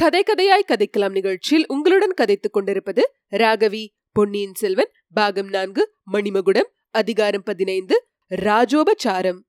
கதை கதையாய் கதைக்கலாம் நிகழ்ச்சியில் உங்களுடன் கதைத்துக் கொண்டிருப்பது ராகவி பொன்னியின் செல்வன் பாகம் நான்கு மணிமகுடம் அதிகாரம் பதினைந்து ராஜோபச்சாரம்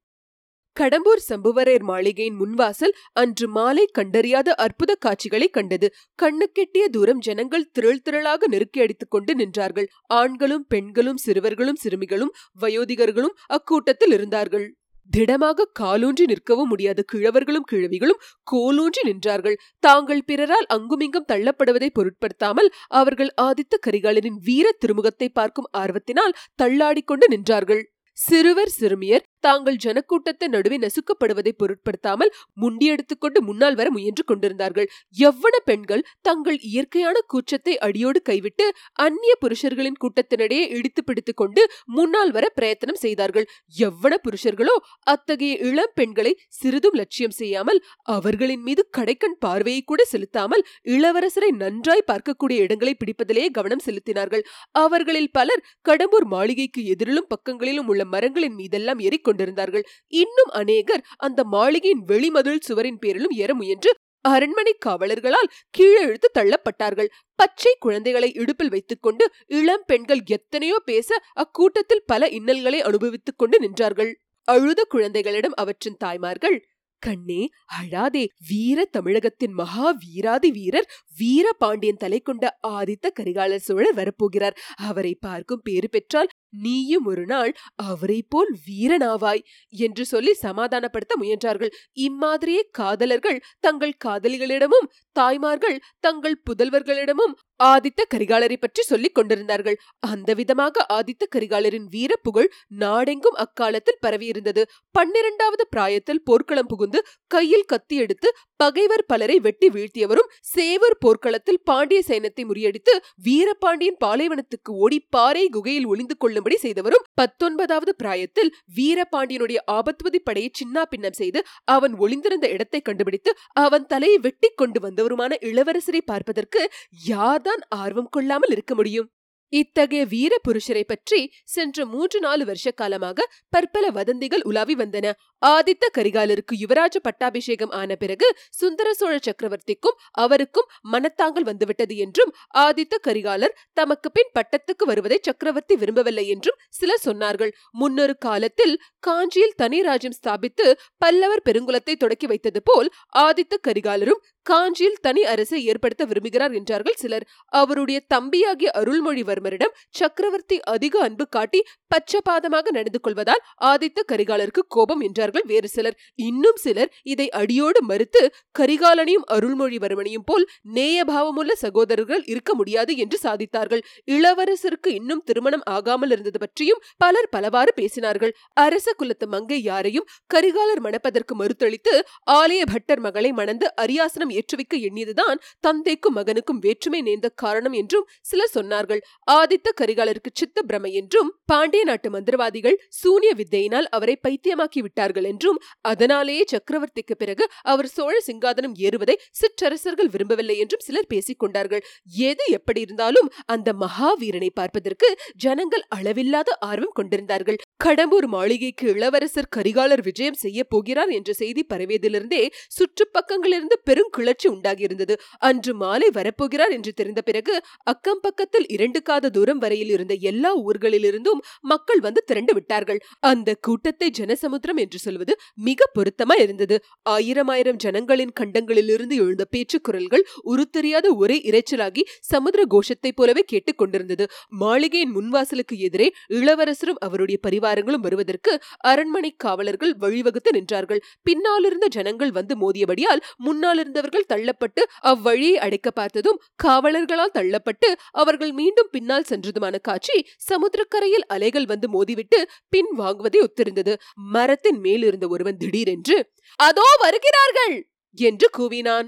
கடம்பூர் சம்புவரையர் மாளிகையின் முன்வாசல் அன்று மாலை கண்டறியாத அற்புத காட்சிகளை கண்டது. கண்ணுக்கெட்டிய தூரம் ஜனங்கள் திரள் திரளாக நெருக்கி அடித்துக் கொண்டு நின்றார்கள். ஆண்களும் பெண்களும் சிறுவர்களும் சிறுமிகளும் வயோதிகர்களும் அக்கூட்டத்தில் இருந்தார்கள். திடமாக காலூன்றி நிற்கவும் முடியாத கிழவர்களும் கிழவிகளும் கோலூன்றி நின்றார்கள். தாங்கள் பிறரால் அங்குமிங்கும் தள்ளப்படுவதை பொருட்படுத்தாமல் அவர்கள் ஆதித்த கரிகாலனின் வீர திருமுகத்தை பார்க்கும் ஆர்வத்தினால் தள்ளாடிக்கொண்டு நின்றார்கள். சிறுவர் சிறுமியர் தாங்கள் ஜனக்கூட்டத்தை நடுவே நசுக்கப்படுவதை பொருட்படுத்தாமல் முண்டியெடுத்துக்கொண்டு முன்னால் வர முயன்று கொண்டிருந்தார்கள். எவ்வன பெண்கள் தங்கள் இயற்கையான கூச்சத்தை அடியோடு கைவிட்டு அந்நிய புருஷர்களின் கூட்டத்தினிடையே இடித்து பிடித்துக் கொண்டு முன்னால் வர பிரயத்தனம் செய்தார்கள். எவ்வன புருஷர்களோ அத்தகைய இளம் பெண்களை சிறிதும் லட்சியம் செய்யாமல் அவர்களின் மீது கடைக்கண் பார்வையை கூட செலுத்தாமல் இளவரசரை நன்றாய் பார்க்கக்கூடிய இடங்களை பிடிப்பதிலேயே கவனம் செலுத்தினார்கள். அவர்களில் பலர் கடம்பூர் மாளிகைக்கு எதிரிலும் பக்கங்களிலும் உள்ள மரங்களின் மீதெல்லாம் ஏறிக் கொண்டிருந்தார்கள். இன்னும் அநேகர் அந்த மாளிகையின் வெளிமதில் சுவரின் பேரிலும் ஏற முயன்று அரண்மனை காவலர்களால் கீழே இழுத்து தள்ளப்பட்டார்கள். பச்சை குழந்தைகளை இடுப்பில் வைத்துக் கொண்டு இளம் பெண்கள் எத்தனையோ பேச அக்கூட்டத்தில் பல இன்னல்களை அனுபவித்துக் கொண்டு நின்றார்கள். அழுத குழந்தைகளிடம் அவற்றின் தாய்மார்கள் கண்ணே அழாதே வீர தமிழகத்தின் மகா வீராதி வீரர் வீர பாண்டியன் தலை கொண்ட ஆதித்த கரிகாலர் சோழர் வரப்போகிறார். அவரை பார்க்கும் பேறு பெற்றால் நீயும் ஒரு நாள் அவரை போல் வீரனாவாய் என்று சொல்லி சமாதானப்படுத்த முயன்றார்கள். இம்மாதிரியே காதலர்கள் தங்கள் காதலிகளிடமும் தாய்மார்கள் தங்கள் புதல்வர்களிடமும் ஆதித்த கரிகாலரை பற்றி சொல்லிக் கொண்டிருந்தார்கள். அந்த விதமாக ஆதித்த கரிகாலரின் வீர புகழ் நாடெங்கும் அக்காலத்தில் பரவியிருந்தது. பன்னிரண்டாவது பிராயத்தில் போர்க்களம் புகுந்து கையில் கத்தி எடுத்து பகைவர் பலரை வெட்டி வீழ்த்தியவரும் சேவர் போர்க்களத்தில் பாண்டிய சைன்யத்தை முறியடித்து வீரபாண்டியன் பாலைவனத்துக்கு ஓடி பாறை குகையில் ஒளிந்து கொள்ளும்படி செய்தவரும் பத்தொன்பதாவது பிராயத்தில் வீரபாண்டியனுடைய ஆபத்வதி படையை சின்னா பின்னம் செய்து அவன் ஒளிந்திருந்த இடத்தை கண்டுபிடித்து அவன் தலையை வெட்டி கொண்டு வந்தவருமான இளவரசரை பார்ப்பதற்கு யார்தான் ஆர்வம் கொள்ளாமல் இருக்க முடியும்? இத்தகைய வீர புருஷரை பற்றி சென்ற மூன்று நாலு வருஷ காலமாக பற்பல வதந்திகள் உலாவி வந்தன. ஆதித்த கரிகாலருக்கு யுவராஜ பட்டாபிஷேகம் ஆன பிறகு சுந்தர சோழ சக்கரவர்த்திக்கும் அவருக்கும் மனத்தாங்கல் வந்துவிட்டது என்றும் ஆதித்த கரிகாலர் தமக்கு பின் பட்டத்துக்கு வருவதை சக்கரவர்த்தி விரும்பவில்லை என்றும் சிலர் சொன்னார்கள். முன்னொரு காலத்தில் காஞ்சியில் தனி ராஜ்யம் ஸ்தாபித்து பல்லவர் பெருங்குலத்தை தொடக்கி வைத்தது போல் ஆதித்த கரிகாலரும் காஞ்சியில் தனி அரசை ஏற்படுத்த விரும்புகிறார் என்றார்கள் சிலர். அவருடைய தம்பியாகிய அருள்மொழிவர்மரிடம் சக்கரவர்த்தி அதிக அன்பு காட்டி பச்சபாதமாக நடந்து கொள்வதால் ஆதித்த கரிகாலருக்கு கோபம் என்றார்கள். வேறு சிலர் இன்னும் சிலர் இதை அடியோடு மறுத்து கரிகாலனையும் அருள்மொழிவர்மனையும் போல் நேயபாவமுள்ள சகோதரர்கள் இருக்க முடியாது என்று சாதித்தார்கள். இளவரசருக்கு இன்னும் திருமணம் ஆகாமல் இருந்தது பற்றியும் பலர் பலவாறு பேசினார்கள். அரச குலத்து மங்கை யாரையும் கரிகாலர் மணப்பதற்கு மறுத்தளித்து ஆலய பட்டர் மகளை மணந்து அரியாசனம் ஏற்றுவிக்க எண்ணியதுதான் தந்தைக்கும் மகனுக்கும் வேற்றுமை நேர்ந்த காரணம் என்றும் சிலர் சொன்னார்கள். ஆதித்த கரிகாலருக்கு சித்த பிரமை என்றும் பாண்டிய நாட்டு மந்திரவாதிகள் சூனிய வித்தையினால் அவரை பைத்தியமாக்கி விட்டார்கள். என்றும் அதனாலேயே சக்கரவர்த்திக்கு பிறகு அவர் சோழ சிங்காதனம் ஏறுவதை சிற்றரசர்கள் விரும்பவில்லை என்றும் சிலர் பேசிக் கொண்டார்கள் எது எப்படி இருந்தாலும் அந்த மகாவீரனை பார்ப்பதற்கு ஜனங்கள் அளவில்லாத ஆர்வம் கொண்டிருந்தார்கள். கடம்பூர் மாளிகைக்கு இளவரசர் கரிகாலர் விஜயம் செய்ய போகிறார் என்ற செய்தி பரவியதிலிருந்தே சுற்றுப்பக்கங்களிலிருந்து பெரும் கிளர்ச்சி உண்டாகியிருந்தது. அன்று மாலை வரப்போகிறார் என்று தெரிந்த பிறகு அக்கம் பக்கத்தில் இரண்டு காத தூரம் வரையில் இருந்த எல்லா ஊர்களிலிருந்தும் மக்கள் வந்து திரண்டு விட்டார்கள். அந்த கூட்டத்தை ஜனசமுத்திரம் என்று சொல்வது மிக பொருத்தமா இருந்தது. ஆயிரம் ஆயிரம் ஜனங்களின் கண்டங்களிலிருந்து எழுந்த பேச்சு குரல்கள் உருத்தெரியாத ஒரே இரைச்சலாகி சமுதிர கோஷத்தைப் போலவே கேட்டுக்கொண்டிருந்தது மாளிகையின் முன்வாசலுக்கு எதிரே இளவரசரும் அவருடைய பரிவாரங்களும் வருவதற்கு அரண்மனை காவலர்கள் வழிவகுத்து நின்றார்கள். பின்னாலிருந்த ஜனங்கள் வந்து மோதியபடியால் முன்னாலிருந்தவர்கள் தள்ளப்பட்டு அவ்வழியை அடைக்க பார்த்ததும் காவலர்களால் தள்ளப்பட்டு அவர்கள் மீண்டும் பின்னால் சென்றதுமான காட்சி சமுத்திரக்கரையில் அலைகள் வந்து மோதிவிட்டு பின் வாங்குவதை ஒத்திருந்தது. மரத்தின் மேல் இருந்த ஒருவன் திடீரென்று அதோ வருகிறார்கள்! என்று கூவினான்.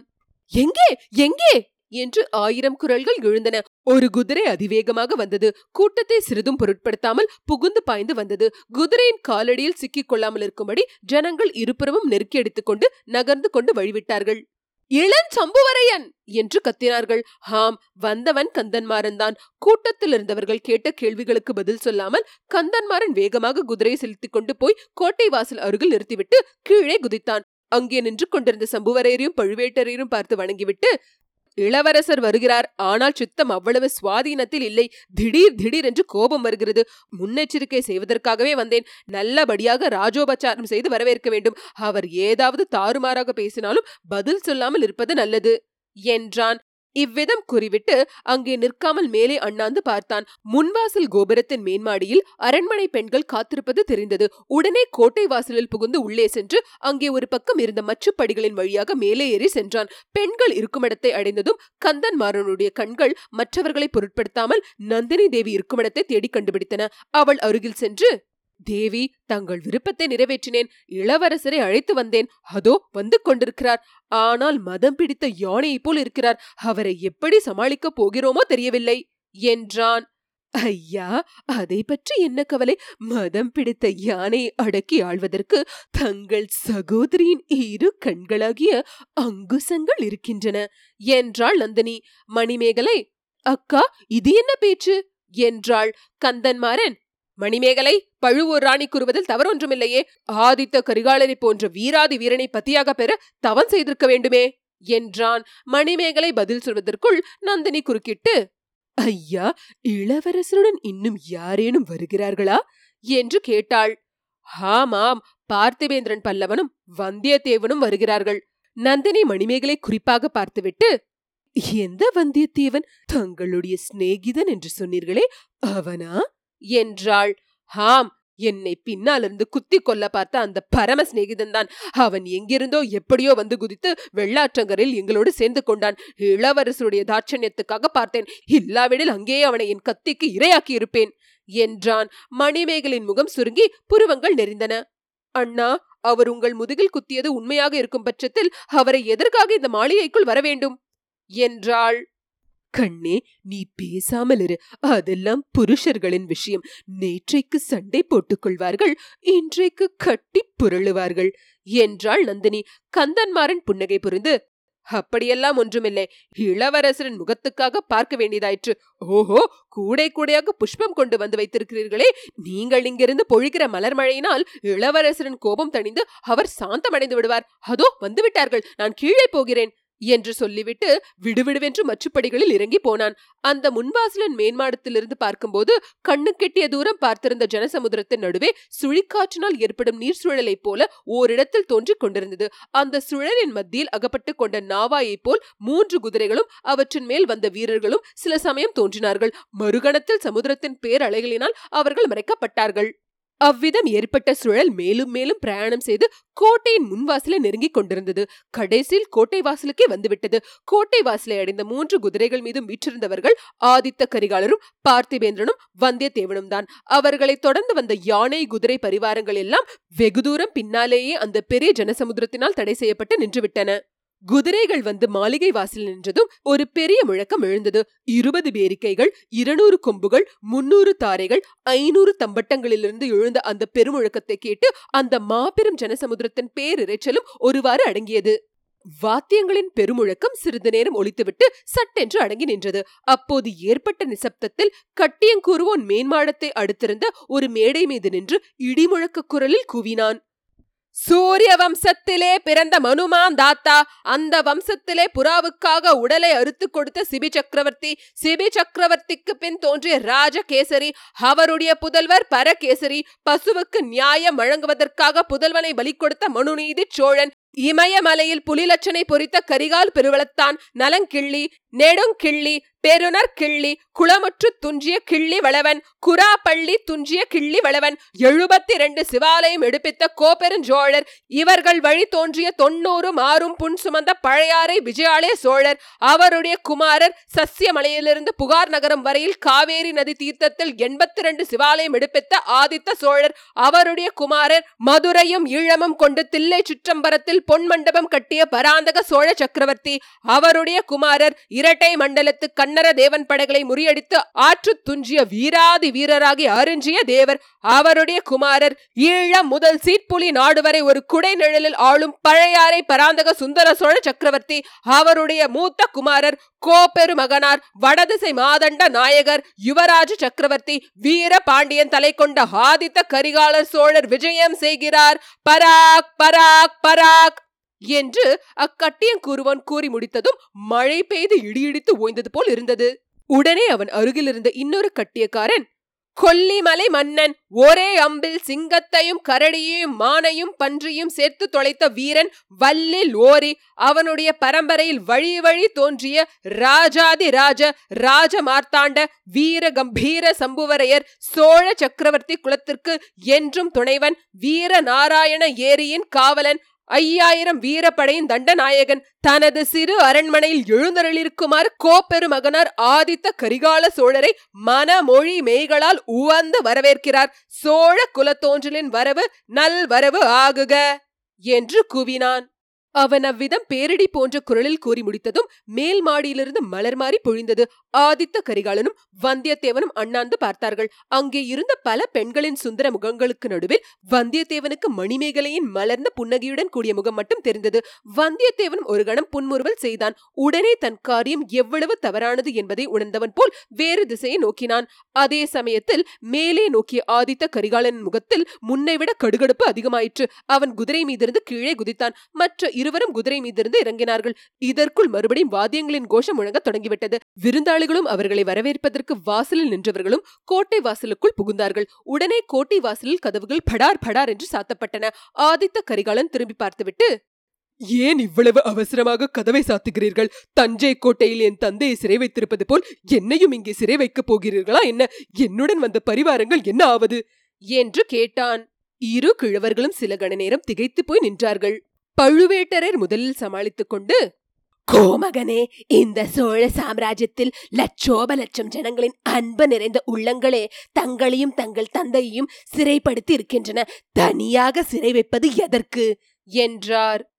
எங்கே? எங்கே? என்று ஆயிரம் குரல்கள் எழுந்தன. ஒரு குதிரை அதிவேகமாக வந்தது. கூட்டத்தை சிறிதும் பொருட்படுத்தாமல் புகுந்து பாய்ந்து வந்தது. குதிரையின் காலடியில் சிக்கிக் கொள்ளாமல் இருக்கும்படி ஜனங்கள் இருபுறமும் நெருக்கி எடுத்துக்கொண்டு நகர்ந்து கொண்டு வழிவிட்டார்கள். இளஞ்சம்புவரையன் என்று கத்தினார்கள். ஹாம் வந்தவன் கந்தன்மாறன் தான். கூட்டத்தில் இருந்தவர்கள் கேட்ட கேள்விகளுக்கு பதில் சொல்லாமல் கந்தன்மாறன் வேகமாக குதிரையை செலுத்திக் கொண்டு போய் கோட்டை வாசல் அருகில் நிறுத்திவிட்டு கீழே குதித்தான். அங்கே நின்று கொண்டிருந்த சம்புவரையரையும் பழுவேட்டரையரும் பார்த்து வணங்கிவிட்டு இளவரசர் வருகிறார். ஆனால் சித்தம் அவ்வளவு சுவாதீனத்தில் இல்லை. திடீர் திடீர் என்று கோபம் வருகிறது. முன்னெச்சரிக்கை செய்வதற்காகவே வந்தேன். நல்லபடியாக ராஜோபச்சாரம் செய்து வரவேற்க வேண்டும். அவர் ஏதாவது தாறுமாறாக பேசினாலும் பதில் சொல்லாமல் இருப்பது நல்லது என்றான். இவ்விதம் குறிவிட்டு அங்கே நிற்காமல் மேலே அண்ணாந்து பார்த்தான். முன்வாசல் கோபுரத்தின் மேன்மாடியில் அரண்மனை பெண்கள் காத்திருப்பது தெரிந்தது. உடனே கோட்டை வாசலில் புகுந்து உள்ளே சென்று அங்கே ஒரு பக்கம் இருந்த மச்சுப்படிகளின் வழியாக மேலே ஏறி சென்றான். பெண்கள் இருக்குமிடத்தை அடைந்ததும் கந்தன்மாறனுடைய கண்கள் மற்றவர்களை பொருட்படுத்தாமல் நந்தினி தேவி இருக்குமிடத்தை தேடி கண்டுபிடித்தன. அவள் அருகில் சென்று தேவி தங்கள் விருப்பத்தை நிறைவேற்றினேன் இளவரசரை அழைத்து வந்தேன். அதோ வந்து கொண்டிருக்கிறார். ஆனால் மதம் பிடித்த யானையைப் போல் இருக்கிறார். அவரை எப்படி சமாளிக்கப் போகிறோமோ தெரியவில்லை என்றான். ஐயா அதை பற்றி என்ன கவலை? மதம் பிடித்த யானை அடக்கி ஆள்வதற்கு தங்கள் சகோதரியின் இரு கண்களாகிய அங்குசங்கள் இருக்கின்றன என்றாள் நந்தினி. மணிமேகலை அக்கா இது என்ன பேச்சு? என்றாள். கந்தன்மாறன் மணிமேகலை பழுவூர் ராணி கூறுவதில் தவறொன்றுமில்லையே. ஆதித்த கரிகாலனை போன்ற வீராதி வீரனை பத்தியாக பெற தவம் செய்திருக்க வேண்டுமே என்றான். மணிமேகலை பதில் சொல்வதற்குள் நந்தினி குறுக்கிட்டு ஐயா இளவரசருடன் இன்னும் யாரேனும் வருகிறார்களா? என்று கேட்டாள். ஆமாம் பார்த்திவேந்திரன் பல்லவனும் வந்தியத்தேவனும் வருகிறார்கள். நந்தினி மணிமேகலை குறிப்பாக பார்த்துவிட்டு எந்த வந்தியத்தேவன்? தங்களுடைய சிநேகிதன் என்று சொன்னீர்களே அவனா? என்றாள். ஹாம் என்னை பின்னாலிருந்து குத்தி கொல்ல பார்த்த அந்த பரம சிநேகிதன் தான். அவன் எங்கிருந்தோ எப்படியோ வந்து குதித்து வெள்ளாற்றங்கரில் எங்களோடு சேர்ந்து கொண்டான். இளவரசருடைய தாட்சண்யத்துக்காக பார்த்தேன். இல்லாவிடில் அங்கேயே அவனை என் கத்திக்கு இரையாக்கி இருப்பேன் என்றான். மணிமேகலின் முகம் சுருங்கி புருவங்கள் நெறிந்தன அண்ணா அவர் உங்கள் முதுகில் குத்தியது உண்மையாக இருக்கும் பட்சத்தில் அவரை எதற்காக இந்த மாளிகைக்குள் வர வேண்டும் என்றாள். கண்ணே நீ பேசாமல் இரு. அதெல்லாம் புருஷர்களின் விஷயம். நேற்றைக்கு சண்டை போட்டுக் கொள்வார்கள் இன்றைக்கு கட்டி புரளுவார்கள் என்றாள் நந்தினி. கந்தன்மாறன் புன்னகை புரிந்து அப்படியெல்லாம் ஒன்றுமில்லை. இளவரசரின் முகத்துக்காக பார்க்க வேண்டியதாயிற்று. ஓஹோ கூடை கூடையாக புஷ்பம் கொண்டு வந்து வைத்திருக்கிறீர்களே. நீங்கள் இங்கிருந்து பொழிகிற மலர் மழையினால் இளவரசரின் கோபம் தணிந்து அவர் சாந்தமடைந்து விடுவார். அதோ வந்து விட்டார்கள். நான் கீழே போகிறேன். என்று சொல்லிவிட்டு விடுவிடுவென்று மச்சுப்படிகளில் இறங்கி போனான். அந்த முன்வாசலின் மேன்மாடத்திலிருந்து பார்க்கும்போது கண்ணு கெட்டிய தூரம் பார்த்திருந்த ஜனசமுத்திரத்தின் நடுவே சுழிக்காற்றினால் ஏற்படும் நீர் சுழலைப் போல ஓரிடத்தில் தோன்றிக் கொண்டிருந்தது. அந்த சுழலின் மத்தியில் அகப்பட்டுக் கொண்ட நாவாயைப் போல் மூன்று குதிரைகளும் அவற்றின் மேல் வந்த வீரர்களும் சில சமயம் தோன்றினார்கள். மறுகணத்தில் சமுத்திரத்தின் பேரலைகளினால் அவர்கள் மறைக்கப்பட்டார்கள். அவ்விதம் ஏற்பட்ட சுழல் மேலும் மேலும் பிரயாணம் செய்து கோட்டையின் முன்வாசலை நெருங்கிக் கொண்டிருந்தது. கடைசியில் கோட்டை வாசலுக்கே வந்துவிட்டது. கோட்டை வாசலை அடைந்த மூன்று குதிரைகள் மீதும் வீற்றிருந்தவர்கள் ஆதித்த கரிகாலரும் பார்த்திபேந்திரனும் வந்தியத்தேவனும் தான் அவர்களை தொடர்ந்து வந்த யானை குதிரை பரிவாரங்கள் எல்லாம் வெகு தூரம் பின்னாலேயே அந்த பெரிய ஜனசமுத்திரத்தினால் தடை செய்யப்பட்டு நின்றுவிட்டன. குதிரைகள் வந்து மாளிகை வாசல் நின்றதும் ஒரு பெரிய முழக்கம் எழுந்தது. இருபது பேரிக்கைகள் இருநூறு கொம்புகள் முன்னூறு தாரைகள் ஐநூறு தம்பட்டங்களிலிருந்து எழுந்த அந்த பெருமுழக்கத்தை கேட்டு அந்த மாபெரும் ஜனசமுத்திரத்தின் பேரிரைச்சலும் ஒருவாறு அடங்கியது. வாத்தியங்களின் பெருமுழக்கம் சிறிது நேரம் ஒழித்துவிட்டு சட்டென்று அடங்கி நின்றது. அப்போது ஏற்பட்ட நிசப்தத்தில் கட்டியங்கூறுவோன் மேன்மாடத்தை அடுத்திருந்த ஒரு மேடை மீது நின்று இடிமுழக்க குரலில் கூவினான். சூரிய வம்சத்திலே பிறந்த மனுமான் தாத்தா அந்த வம்சத்திலே புறாவுக்காக உடலை அறுத்து கொடுத்த சிபி சக்கரவர்த்தி. சிபி சக்கரவர்த்திக்கு பின் தோன்றிய ராஜகேசரி அவருடைய புதல்வர் பரகேசரி பசுவுக்கு நியாயம் வழங்குவதற்காக புதல்வனை பலி கொடுத்த மனுநீதி சோழன். இமயமலையில் புலிலட்சனை பொறித்த கரிகால் பெருவளத்தான் நலங்கிள்ளி நெடுங்கிள்ளி பெருனர் கிள்ளி குளமுற்று துஞ்சிய கிள்ளி வளவன் குரா பள்ளி துஞ்சிய கிள்ளி வளவன் எழுபத்தி இரண்டு சிவாலயம் எடுப்பித்த கோப்பெருஞ்சோழர் இவர்கள் வழி தோன்றிய தொண்ணூறு மாறும் புன் சுமந்த பழையாறை விஜயாலய சோழர் அவருடைய குமாரர் சசியமலையிலிருந்து புகார் நகரம் வரையில் காவேரி நதி தீர்த்தத்தில் எண்பத்தி இரண்டு சிவாலயம் எடுப்பித்த ஆதித்த சோழர் அவருடைய குமாரர் மதுரையும் ஈழமும் கொண்டு தில்லை சுற்றம்பரத்தில் பொன் மண்டபம் கட்டிய பராந்தக சோழ சக்கரவர்த்தி அவருடைய குமாரர் இரட்டை மண்டலத்து கண்ணர தேவன் படைகளை முறியடித்து ஆற்று துஞ்சிய வீராதி வீரராகி அருஞ்சிய தேவர் அவருடைய குமாரர் ஈழம் முதல் சீட்புலி நாடு வரை ஒரு குடை நிழலில் ஆளும் பழையாறை பராந்தக சுந்தர சோழ சக்கரவர்த்தி அவருடைய மூத்த குமாரர் கோப்பெரு மகனார் வடதிசை மாதண்ட நாயகர் யுவராஜ சக்கரவர்த்தி வீர பாண்டியன் தலை கொண்ட ஆதித்த கரிகாலர் சோழர் விஜயம் செய்கிறார். பராக் பராக் பராக்! என்று அக்கட்டியங்கூறுவான் கூறி முடித்ததும் மழை பெய்து இடியிடித்து ஓய்ந்தது போல் இருந்தது. உடனே அவன் அருகில் இருந்த இன்னொரு கட்டியக்காரன் கொல்லிமலை மன்னன் ஒரே அம்பில் சிங்கத்தையும் கரடியையும் மானையும் பன்றியும் சேர்த்து தொலைத்த வீரன் வல்லில் ஓரி அவனுடைய பரம்பரையில் வழி வழி தோன்றிய ராஜாதி ராஜ ராஜ மார்த்தாண்ட வீர கம்பீர சம்புவரையர் சோழ சக்கரவர்த்தி குலத்திற்கு என்றும் துணைவன் வீர நாராயண ஏரியின் காவலன் ஐயாயிரம் வீரப்படையின் தண்டநாயகன் தனது சிறு அரண்மனையில் எழுந்தருளிருக்குமாறு கோப்பெருமகனார் ஆதித்த கரிகால சோழரை மனமொழி மெய்களால் உவந்து வரவேற்கிறார். சோழ குலத்தோன்றலின் வரவு நல் வரவு ஆகுக! என்று கூவினான். அவன் அவ்விதம் பேரிடி போன்ற குரலில் கூறி முடித்ததும் மேல் மாடியிலிருந்து மலர் மாறி பொழிந்தது. ஆதித்த கரிகாலனும் வந்தியத்தேவனும் அண்ணாந்து பார்த்தார்கள். அங்கே இருந்த பல பெண்களின் சுந்தர முகங்களுக்கு நடுவில் வந்தியத்தேவனுக்கு மணிமேகலையின் மலர்ந்த புன்னகையுடன் கூடிய முகம் மட்டும் தெரிந்தது. வந்தியத்தேவனும் ஒரு கணம் புன்முறுவல் செய்தான். உடனே தன் காரியம் எவ்வளவு தவறானது என்பதை உணர்ந்தவன் போல் வேறு திசையை நோக்கினான். அதே சமயத்தில் மேலே நோக்கிய ஆதித்த கரிகாலனின் முகத்தில் முன்னைவிட கடுகடுப்பு அதிகமாயிற்று. அவன் குதிரை மீதிருந்து கீழே குதித்தான். மற்ற இருவரும் குதிரை மீதிருந்து இறங்கினார்கள். இதற்குள் மறுபடியும் வாத்தியங்களின் கோஷம் முழங்க தொடங்கிவிட்டது. விருந்தாளிகளும் அவர்களை வரவேற்பதற்கு வாசலில் நின்றவர்களும் கோட்டை வாசலுக்குள் புகுந்தார்கள். உடனே கோட்டை வாசலில் கதவுகள் படார் படார் என்று சாத்தப்பட்டன. ஆதித்த கரிகாலன் திரும்பி பார்த்துவிட்டு ஏன் இவ்வளவு அவசரமாக கதவை சாத்துகிறீர்கள்? தஞ்சை கோட்டையில் என் தந்தையை சிறை வைத்திருப்பது போல் என்னையும் இங்கே சிறை வைக்கப் போகிறீர்களா என்ன? என்னுடன் வந்த பரிவாரங்கள் என்ன ஆவது? என்று கேட்டான். இரு கிழவர்களும் சில கண நேரம் திகைத்து போய் நின்றார்கள். பழுவேட்டரர் முதலில் சமாளித்துக் கொண்டு கோமகனே இந்த சோழ சாம்ராஜ்யத்தில் லட்சோப லட்சம் ஜனங்களின் அன்பு நிறைந்த உள்ளங்களே தங்களையும் தங்கள் தந்தையையும் சிறைப்படுத்தி இருக்கின்றன. தனியாக சிறை வைப்பது எதற்கு? என்றார்.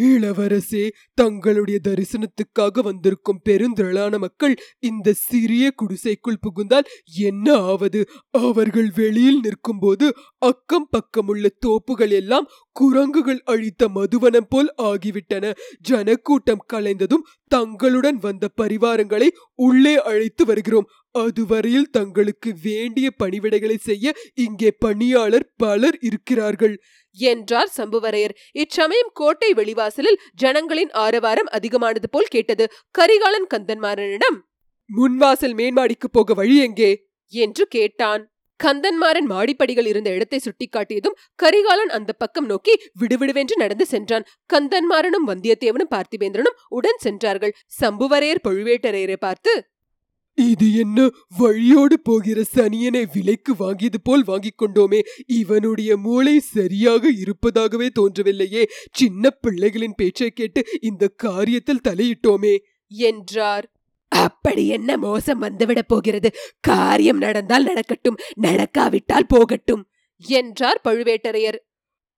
இளவரசே தங்களுடைய தரிசனத்துக்காக வந்திருக்கும் பெருந்திரளான மக்கள் இந்த சிறிய குடிசைக்குள் புகுந்தால் என்ன ஆவது? அவர்கள் வெளியில் நிற்கும்போது அக்கம் பக்கமுள்ள தோப்புகள் எல்லாம் குரங்குகள் அழித்த மதுவனம் போல் ஆகிவிட்டன. ஜனக்கூட்டம் கலைந்ததும் தங்களுடன் வந்த பரிவாரங்களை உள்ளே அழைத்து வருகிறோம். அதுவரையில் தங்களுக்கு வேண்டிய பணிவிடைகளை செய்ய இங்கே பணியாளர் பலர் இருக்கிறார்கள். என்றார் சம்புவரையர். இச்சமயம் கோட்டை வெளிவாசலில் ஜனங்களின் ஆரவாரம் அதிகமானது போல் கேட்டது. கரிகாலன் கந்தன்மாறனிடம் முன்வாசல் மேன்மாடிக்கு போக வழி எங்கே? என்று கேட்டான். கந்தன்மாறன் மாடிப்படிகள் இருந்த இடத்தை சுட்டிக்காட்டியதும் கரிகாலன் அந்த பக்கம் நோக்கி விடுவிடுவென்று நடந்து சென்றான். கந்தன்மாறனும் வந்தியத்தேவனும் பார்த்திவேந்திரனும் உடன் சென்றார்கள். சம்புவரையர் பழுவேட்டரையரை பார்த்து இது என்ன வழியோடு போகிற சனியனை விலைக்கு வாங்கியது போல் வாங்கிக் கொண்டோமே. இவனுடைய மூளை சரியாக இருப்பதாகவே தோன்றவில்லையே. சின்ன பிள்ளைகளின் பேச்சை கேட்டு இந்த காரியத்தில் தலையிட்டோமே. என்றார். அப்படி என்ன மோசம் வந்துவிடப் போகிறது? காரியம் நடந்தால் நடக்கட்டும் நடக்காவிட்டால் போகட்டும் என்றார் பழுவேட்டரையர்.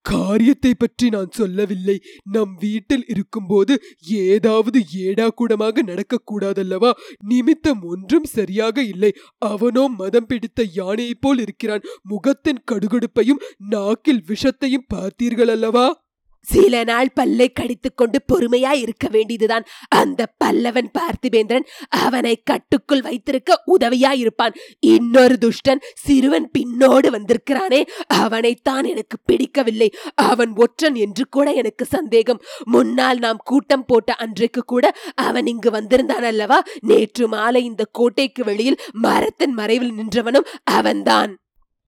காரியத்தை பற்றி நான் சொல்லவில்லை. நம் வீட்டில் இருக்கும்போது ஏதாவது ஏடா கூடமாக நடக்கக்கூடாதல்லவா? நிமித்தம் ஒன்றும் சரியாக இல்லை. அவனோ மதம் பிடித்த யானையைப் போல் இருக்கிறான். முகத்தின் கடுகடுப்பையும் நாக்கில் விஷத்தையும் பார்த்தீர்கள் அல்லவா சில நாள் பல்லை கடித்துக்கொண்டு பொறுமையா இருக்க வேண்டியதுதான். அந்த பல்லவன் பார்த்திபேந்திரன் அவனை கட்டுக்குள் வைத்திருக்க உதவியாய் இருப்பான். இன்னொரு துஷ்டன் சிறுவன் பின்னோடு வந்திருக்கிறானே. அவனைத்தான் எனக்கு பிடிக்கவில்லை. அவன் ஒற்றன் என்று கூட எனக்கு சந்தேகம். முன்னால் நாம் கூட்டம் போட்ட அன்றைக்கு கூட அவன் இங்கு வந்திருந்தான் அல்லவா? நேற்று மாலை இந்த கோட்டைக்கு வெளியில் மரத்தின் மறைவில் நின்றவனும் அவன்தான்.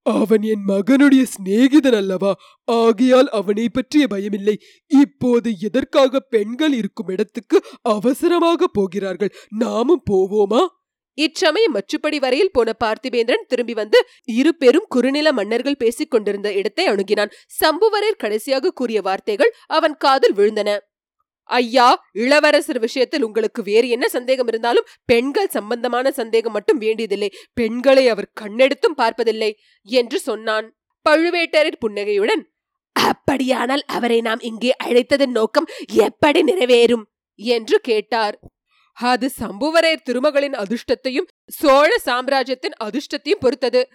அவன் என் மகனுடைய சிநேகிதன் அல்லவா? ஆகையால் அவனை பற்றிய பயமில்லை. இப்போது எதற்காக பெண்கள் இருக்கும் இடத்துக்கு அவசரமாக போகிறார்கள்? நாமும் போவோமா? இச்சமயம் மச்சுப்படி வரையில் போன பார்த்திபேந்திரன் திரும்பி வந்து இரு பெரும் குறுநில மன்னர்கள் பேசிக் கொண்டிருந்த இடத்தை அணுகினான். சம்புவரையர் கடைசியாக கூறிய வார்த்தைகள் அவன் காதில் விழுந்தன. ஐயா இளவரசர் விஷயத்தில் உங்களுக்கு வேறு என்ன சந்தேகம் இருந்தாலும் பெண்கள் சம்பந்தமான சந்தேகம் மட்டும் வேண்டியதில்லை. பெண்களை அவர் கண்ணெடுத்தும் பார்ப்பதில்லை என்று சொன்னான். பழுவேட்டரர் புன்னகையுடன் அப்படியானால் அவரை நாம் இங்கே அழைத்ததன் நோக்கம் எப்படி நிறைவேறும்? என்று கேட்டார். அது சம்புவரையர் திருமகளின் அதிர்ஷ்டத்தையும் சோழ சாம்ராஜ்யத்தின் அதிர்ஷ்டத்தையும் பொறுத்தது.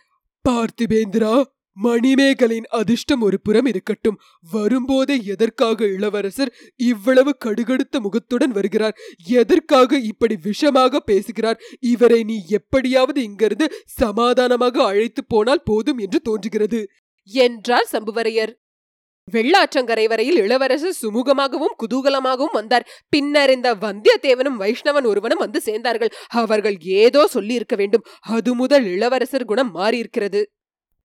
பார்த்திபேந்திரா மணிமேகலின் அதிர்ஷ்டம் ஒரு புறம் இருக்கட்டும். வரும்போதே எதற்காக இளவரசர் இவ்வளவு கடுகடுத்த முகத்துடன் வருகிறார்? எதற்காக இப்படி விஷமாக பேசுகிறார்? இவரை நீ எப்படியாவது இங்கிருந்து சமாதானமாக அழைத்து போனால் போதும் என்று தோன்றுகிறது. என்றார் சம்புவரையர். வெள்ளாற்றங்கரை வரையில் இளவரசர் சுமூகமாகவும் குதூகலமாகவும் வந்தார். பின்னர் இந்த வந்தியத்தேவனும் வைஷ்ணவன் ஒருவனும் வந்து சேர்ந்தார்கள். அவர்கள் ஏதோ சொல்லியிருக்க வேண்டும். அது முதல் இளவரசர் குணம் மாறியிருக்கிறது.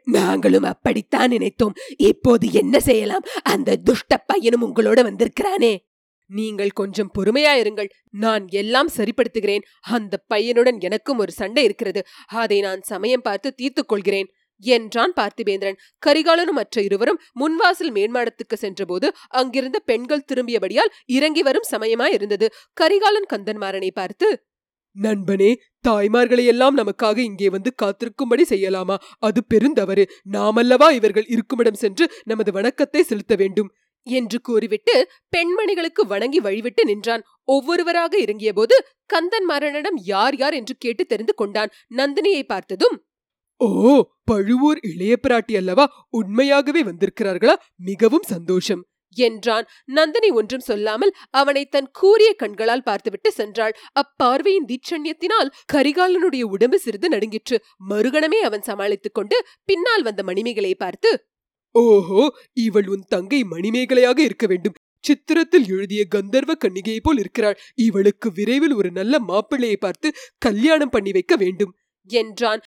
நாங்களும் அப்படித்தான் நினைத்தோம். இப்போது என்ன செய்யலாம்? அந்த துஷ்ட பையனும் உங்களோட வந்திருக்கிறானே. நீங்கள் கொஞ்சம் பொறுமையாயிருங்கள் நான் எல்லாம் சரிப்படுத்துகிறேன். அந்த பையனுடன் எனக்கும் ஒரு சண்டை இருக்கிறது. அதை நான் சமயம் பார்த்து தீர்த்துக் கொள்கிறேன் என்றான் பார்த்திபேந்திரன். கரிகாலனும் மற்ற இருவரும் முன்வாசல் மேன்மாடத்துக்கு சென்றபோது அங்கிருந்த பெண்கள் திரும்பியபடியால் இறங்கி வரும் சமயமாயிருந்தது. கரிகாலன் கந்தன்மாறனை பார்த்து நண்பனே தாய்மார்களை எல்லாம் நமக்காக இங்கே வந்து காத்திருக்கும்படி செய்யலாமா? அது பெருந்தவறு. நாமல்லவா இவர்கள் இருக்குமிடம் சென்று நமது வணக்கத்தை செலுத்த வேண்டும். என்று கூறிவிட்டு பெண்மணிகளுக்கு வணங்கி வழிவிட்டு நின்றான். ஒவ்வொருவராக இறங்கியபோது கந்தன்மாறனிடம் யார் யார் என்று கேட்டு தெரிந்து கொண்டான். நந்தினியை பார்த்ததும் ஓ பழுவூர் இளைய பிராட்டி அல்லவா? உண்மையாகவே வந்திருக்கிறார்களா? மிகவும் சந்தோஷம். என்றான். நந்தினி ஒன்றும் சொல்லாமல் அவனை தன் கூரிய கண்களால் பார்த்துவிட்டு சென்றாள். அப்பார்வையின் தீட்சண்யத்தினால் கரிகாலனுடைய உடம்பு சிறிது நடுங்கிற்று. மறுகணமே அவன் சமாளித்துக் கொண்டு பின்னால் வந்த மணிமேகலை பார்த்து ஓஹோ இவள் உன் தங்கை மணிமேகலையாக இருக்க வேண்டும். சித்திரத்தில் எழுதிய கந்தர்வ கன்னிகையை போல் இருக்கிறாள். இவளுக்கு விரைவில் ஒரு நல்ல மாப்பிள்ளையை பார்த்து கல்யாணம் பண்ணி வைக்க வேண்டும் என்றான்.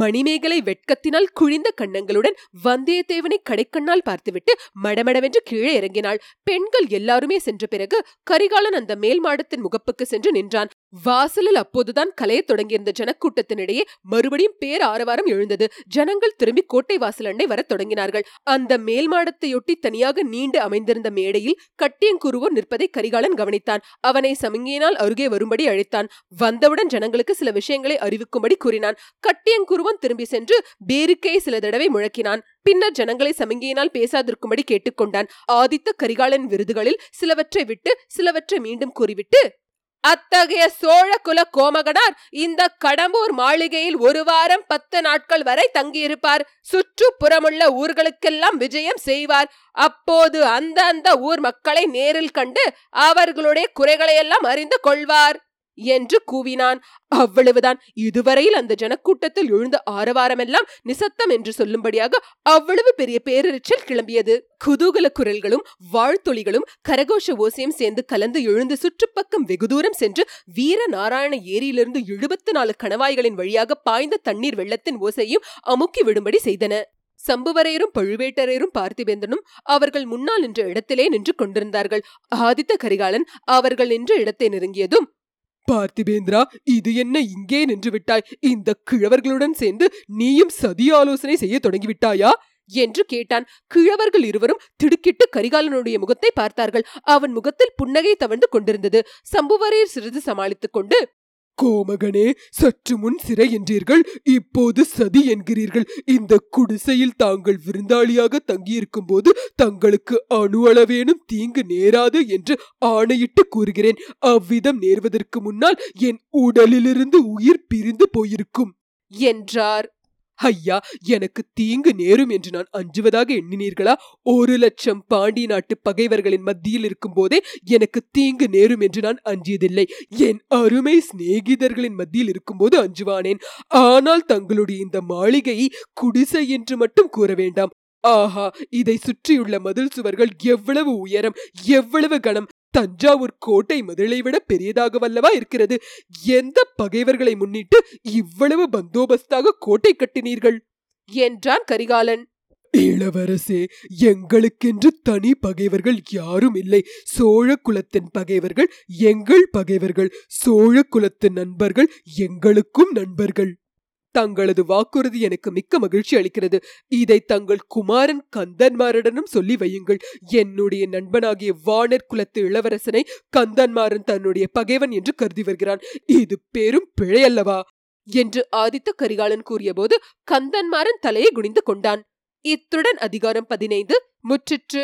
மணிமேகலை வெட்கத்தினால் குழிந்த கண்ணங்களுடன் வந்தியத்தேவனை கடைக்கண்ணால் பார்த்துவிட்டு மடமடவென்று கீழே இறங்கினாள். பெண்கள் எல்லாருமே சென்ற பிறகு கரிகாலன் அந்த மேல் மாடத்தின் முகப்புக்கு சென்று நின்றான். வாசலில் அப்போதுதான் கலையத் தொடங்கியிருந்த ஜனக்கூட்டத்தினிடையே மறுபடியும் பேர் ஆரவாரம் எழுந்தது. ஜனங்கள் திரும்பி கோட்டை வாசல் அண்டை வரத் தொடங்கினார்கள். அந்த மேல் மாடத்தையொட்டி தனியாக நீண்டு அமைந்திருந்த மேடையில் கட்டியங்குருவோர் நிற்பதை கரிகாலன் கவனித்தான். அவனை சமிங்கியினால் அருகே வரும்படி அழைத்தான். வந்தவுடன் ஜனங்களுக்கு சில விஷயங்களை அறிவிக்கும்படி கூறினான். கட்டியங்குருவன் திரும்பி சென்று பேருக்கையை சில தடவை முழக்கினான். பின்னர் ஜனங்களை சமங்கியினால் பேசாதிருக்கும்படி கேட்டுக்கொண்டான். ஆதித்த கரிகாலன் விருதுகளில் சிலவற்றை விட்டு சிலவற்றை மீண்டும் கூறிவிட்டு அத்தகைய சோழ குல கோமகனார் இந்த கடம்பூர் மாளிகையில் ஒரு வாரம் பத்து நாட்கள் வரை தங்கியிருப்பார். சுற்றுப்புறமுள்ள ஊர்களுக்கெல்லாம் விஜயம் செய்வார். அப்போது அந்த அந்த ஊர் மக்களை நேரில் கண்டு அவர்களுடைய குறைகளையெல்லாம் அறிந்து கொள்வார். என்று கூவினான். அவ்வளவுதான். இதுவரையில் அந்த ஜனக்கூட்டத்தில் எழுந்த ஆரவாரமெல்லாம் நிசத்தம் என்று சொல்லும்படியாக அவ்வளவு பெரிய பேரறிச்சல் கிளம்பியது. குதூகல குரல்களும் வாழ்த்தொளிகளும் கரகோஷ ஓசையும் சேர்ந்து கலந்து எழுந்து சுற்றுப்பக்கம் வெகு தூரம் சென்று வீர நாராயண ஏரியிலிருந்து எழுபத்து நாலு கணவாய்களின் வழியாக பாய்ந்த தண்ணீர் வெள்ளத்தின் ஓசையும் அமுக்கி விடும்படி செய்தன. சம்புவரையரும் பழுவேட்டரையரும் பார்த்திபேந்தனும் அவர்கள் முன்னால் நின்ற இடத்திலே நின்று கொண்டிருந்தார்கள். ஆதித்த கரிகாலன் அவர்கள் நின்ற இடத்தை நெருங்கியதும் பார்த்திபேந்திரா இது என்ன இங்கே நின்று விட்டாய்? இந்த கிழவர்களுடன் சேர்ந்து நீயும் சதி ஆலோசனை செய்ய தொடங்கிவிட்டாயா? என்று கேட்டான். கிழவர்கள் இருவரும் திடுக்கிட்டு கரிகாலனுடைய முகத்தை பார்த்தார்கள். அவன் முகத்தில் புன்னகை தவழ்ந்து கொண்டிருந்தது. சம்புவரையர் சிறிது சமாளித்துக் கொண்டு கோமகனே சற்று முன் சிறை என்றீர்கள் இப்போது சதி என்கிறீர்கள். இந்த குடிசையில் தாங்கள் விருந்தாளியாக தங்கியிருக்கும் போது தங்களுக்கு அணு அளவேனும் தீங்கு நேராது என்று ஆணையிட்டு கூறுகிறேன். அவ்விதம் நேர்வதற்கு முன்னால் என் உடலிலிருந்து உயிர் பிரிந்து போயிருக்கும். என்றார். ஐயா எனக்கு தீங்கு நேரும் என்று நான் அஞ்சுவதாக எண்ணினீர்களா? ஒரு லட்சம் பாண்டி நாட்டு பகைவர்களின் மத்தியில் இருக்கும் போதே எனக்கு தீங்கு நேரும் என்று நான் அஞ்சியதில்லை. என் அருமை சிநேகிதர்களின் மத்தியில் இருக்கும்போது அஞ்சுவானேன். ஆனால் தங்களுடைய இந்த மாளிகையை குடிசை என்று மட்டும் கூற வேண்டாம். ஆஹா இதை சுற்றியுள்ள மதில் சுவர்கள் எவ்வளவு உயரம் எவ்வளவு கனம் தஞ்சாவூர் கோட்டை முதலை விட பெரியதாக வல்லவா இருக்கிறது. எந்த பகைவர்களை முன்னிட்டு இவ்வளவு பந்தோபஸ்தாக கோட்டை கட்டினீர்கள்? என்றான் கரிகாலன். இளவரசே எங்களுக்கென்று தனி பகைவர்கள் யாரும் இல்லை. சோழ குலத்தின் பகைவர்கள் எங்கள் பகைவர்கள். சோழ குலத்தின் நண்பர்கள் எங்களுக்கும் நண்பர்கள். தங்களது வாக்குறுதி எனக்கு மிக்க மகிழ்ச்சி அளிக்கிறது. இதை தங்கள் குமாரன் கந்தன்மாரிடனும் சொல்லி வையுங்கள். என்னுடைய நண்பனாகிய வானர் குலத்து இளவரசனை கந்தன்மாரன் தன்னுடைய பகைவன் என்று கருதி வருகிறான். இது பெரும் பிழையல்லவா என்று ஆதித்த கரிகாலன் கூறியபோது கந்தன்மாரன் தலையை குனிந்து கொண்டான். இத்துடன் அதிகாரம் பதினைந்து முற்றிற்று.